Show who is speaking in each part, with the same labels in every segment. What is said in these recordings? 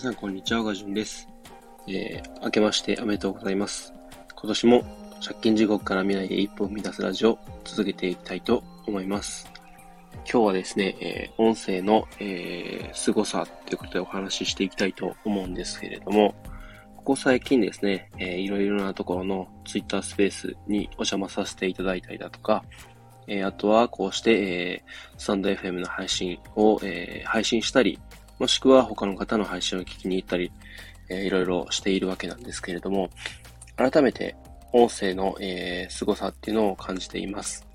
Speaker 1: 皆さん、こんにちは。ガジュンです。えー、明けましておめでとうございます。今年も借金地獄から未来へ一歩を生み出すラジオを続けていきたいと思います。今日はですね、えー、音声の、えー、凄さということでお話ししていきたいと思うんですけれども、ここ最近ですね、えー、いろいろなところの Twitter スペースにお邪魔させていただいたりだとか、えー、あとはこうして、えー、スタンド FM の配信を、えー、配信したり、もしくは他の方の配信を聞きに行ったり、えー、いろいろしているわけなんですけれども、改めて音声の、えー、凄さっていうのを感じています。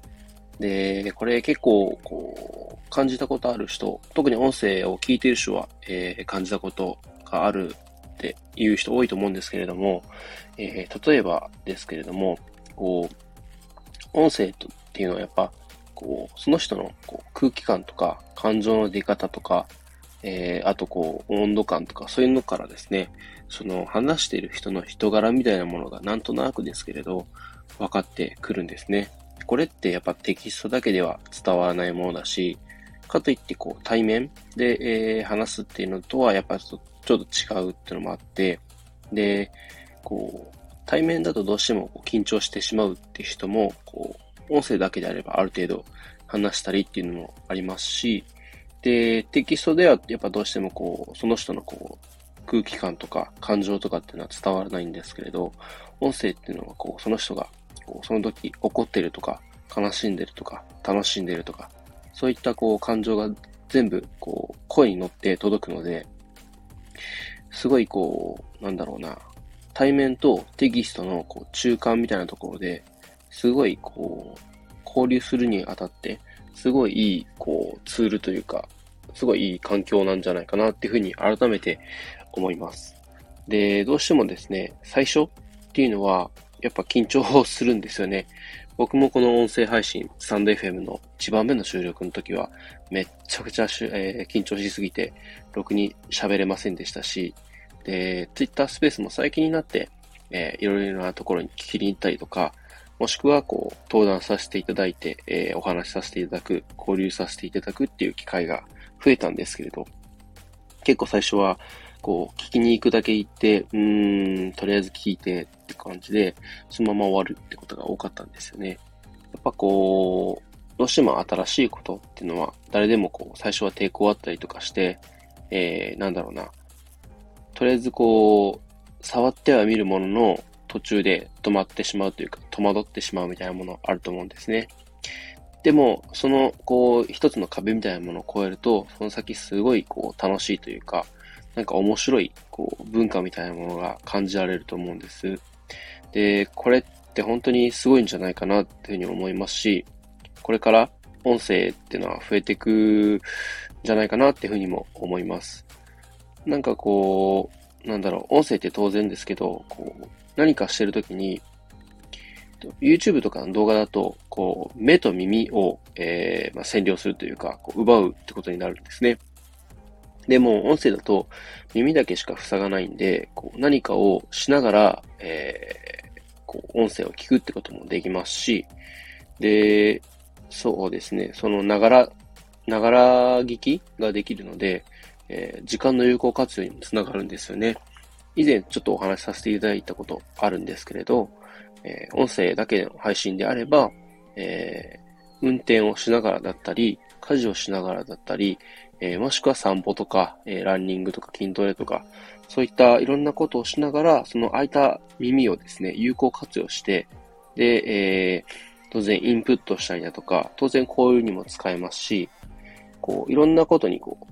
Speaker 1: で、これ結構、こう、感じたことある人、特に音声を聞いている人は、えー、感じたことがあるっていう人多いと思うんですけれども、えー、例えばですけれども、こう、音声っていうのはやっぱ、こう、その人のこう空気感とか、感情の出方とか、えー、あとこう、温度感とか、そういうのからですね、その話している人の人柄みたいなものがなんとなくですけれど、分かってくるんですね。これってやっぱテキストだけでは伝わらないものだし、かといってこう対面で、えー、話すっていうのとはやっぱちょっと違うっていうのもあって、で、こう、対面だとどうしても緊張してしまうっていう人も、こう、音声だけであればある程度話したりっていうのもありますし、で、テキストではやっぱどうしてもこう、その人のこう、空気感とか感情とかっていうのは伝わらないんですけれど、音声っていうのはこう、その人がこうその時怒ってるとか、悲しんでるとか、楽しんでるとか、そういったこう感情が全部こう声に乗って届くので、すごいこう、なんだろうな、対面とテキストのこう中間みたいなところで、すごい、こう、交流するにあたって、すごいいい、こう、ツールというか、すごいいい環境なんじゃないかなっていうふうに改めて思います。で、どうしてもですね、最初っていうのは、やっぱ緊張するんですよね。僕もこの音声配信、スタンド FM の1番目の収録の時は、めっちゃくちゃ、えー、緊張しすぎて、ろくに喋れませんでしたし、で、Twitter スペースも最近になって、えー、いろいろなところに聞きに行ったりとか、もしくは、こう、登壇させていただいて、えー、お話しさせていただく、交流させていただくっていう機会が増えたんですけれど、結構最初は、こう、聞きに行くだけ行って、うーん、とりあえず聞いてって感じで、そのまま終わるってことが多かったんですよね。やっぱこう、どうしても新しいことっていうのは、誰でもこう、最初は抵抗あったりとかして、えー、なんだろうな。とりあえずこう、触っては見るものの、途中で止まってしまうというか、戸惑ってしまうみたいなものあると思うんですね。でも、その、こう、一つの壁みたいなものを超えると、その先すごい、こう、楽しいというか、なんか面白い、こう、文化みたいなものが感じられると思うんです。で、これって本当にすごいんじゃないかなっていうふうに思いますし、これから音声っていうのは増えていくんじゃないかなっていうふうにも思います。なんかこう、なんだろう、音声って当然ですけど、こう、何かしてるときに、YouTube とかの動画だと、こう、目と耳を、えー、まあ、占領するというか、こう奪うってことになるんですね。でも、音声だと耳だけしか塞がないんで、こう何かをしながら、えー、こう音声を聞くってこともできますし、で、そうですね、そのながら、ながら聞きができるので、えー、時間の有効活用にもつながるんですよね。以前ちょっとお話しさせていただいたことあるんですけれど、えー、音声だけの配信であれば、えー、運転をしながらだったり、家事をしながらだったり、えー、もしくは散歩とか、えランニングとか筋トレとか、そういったいろんなことをしながら、その空いた耳をですね、有効活用して、で、え当然インプットしたりだとか、当然こういうにも使えますし、こう、いろんなことにこう、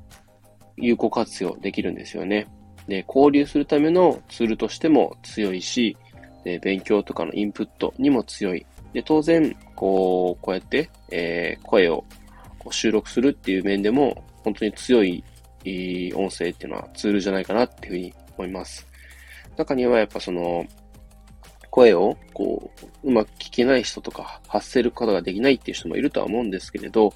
Speaker 1: 有効活用できるんですよね。で、交流するためのツールとしても強いし、で勉強とかのインプットにも強い。で、当然、こう、こうやって、えー、声をこう収録するっていう面でも、本当に強い音声っていうのはツールじゃないかなっていうふうに思います。中にはやっぱその、声を、こう、うまく聞けない人とか、発せることができないっていう人もいるとは思うんですけれど、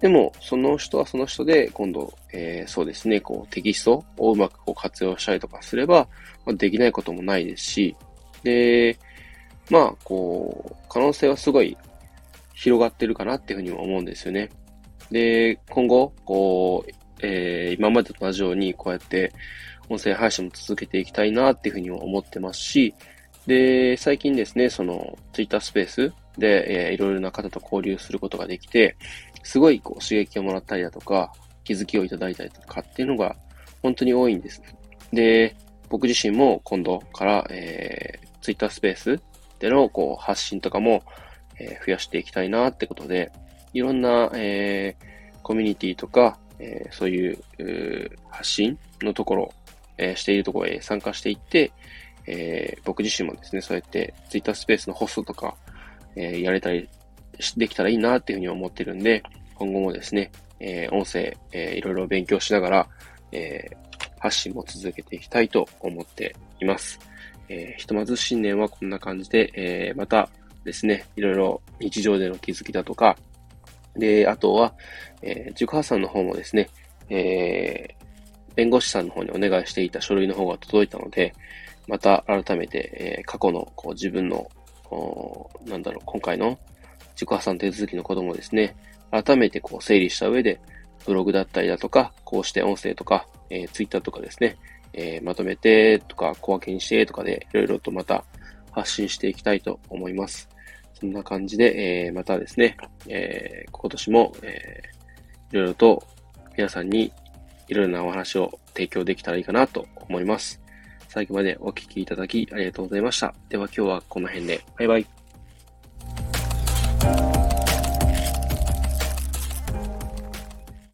Speaker 1: でも、その人はその人で、今度、えー、そうですね、こう、テキストをうまくこう活用したりとかすれば、まあ、できないこともないですし、で、まあ、こう、可能性はすごい広がってるかなっていうふうにも思うんですよね。で、今後、こう、えー、今までと同じように、こうやって音声配信も続けていきたいなっていうふうにも思ってますし、で、最近ですね、その、ツイッタースペースで、えー、いろいろな方と交流することができて、すごいこう刺激をもらったりだとか、気づきをいただいたりとかっていうのが本当に多いんです。で、僕自身も今度から、えー、ツイッタースペースでのこう発信とかも、えー、増やしていきたいなってことで、いろんな、えー、コミュニティとか、えー、そういう、発信のところ、えー、しているところへ参加していって、えー、僕自身もですね、そうやってツイッタースペースのホストとか、えー、やれたりできたらいいなっていうふうに思ってるんで、今後もですね、えー、音声、えー、いろいろ勉強しながら、えー、発信も続けていきたいと思っています。えー、ひとまず新年はこんな感じで、えー、またですね、いろいろ日常での気づきだとか、で、あとは、えー、塾派さんの方もですね、えー、弁護士さんの方にお願いしていた書類の方が届いたので、また改めて、えー、過去のこう自分の、なんだろう、今回の塾破産手続きのこともですね、改めてこう整理した上で、ブログだったりだとか、こうして音声とか、えー、ツイッターとかですね、えー、まとめてとか、小分けにしてとかで、いろいろとまた発信していきたいと思います。そんな感じで、えー、またですね、えー、今年も、えー、いろいろと皆さんにいろいろなお話を提供できたらいいかなと思います。最後までお聴きいただきありがとうございました。では今日はこの辺で。バイバイ。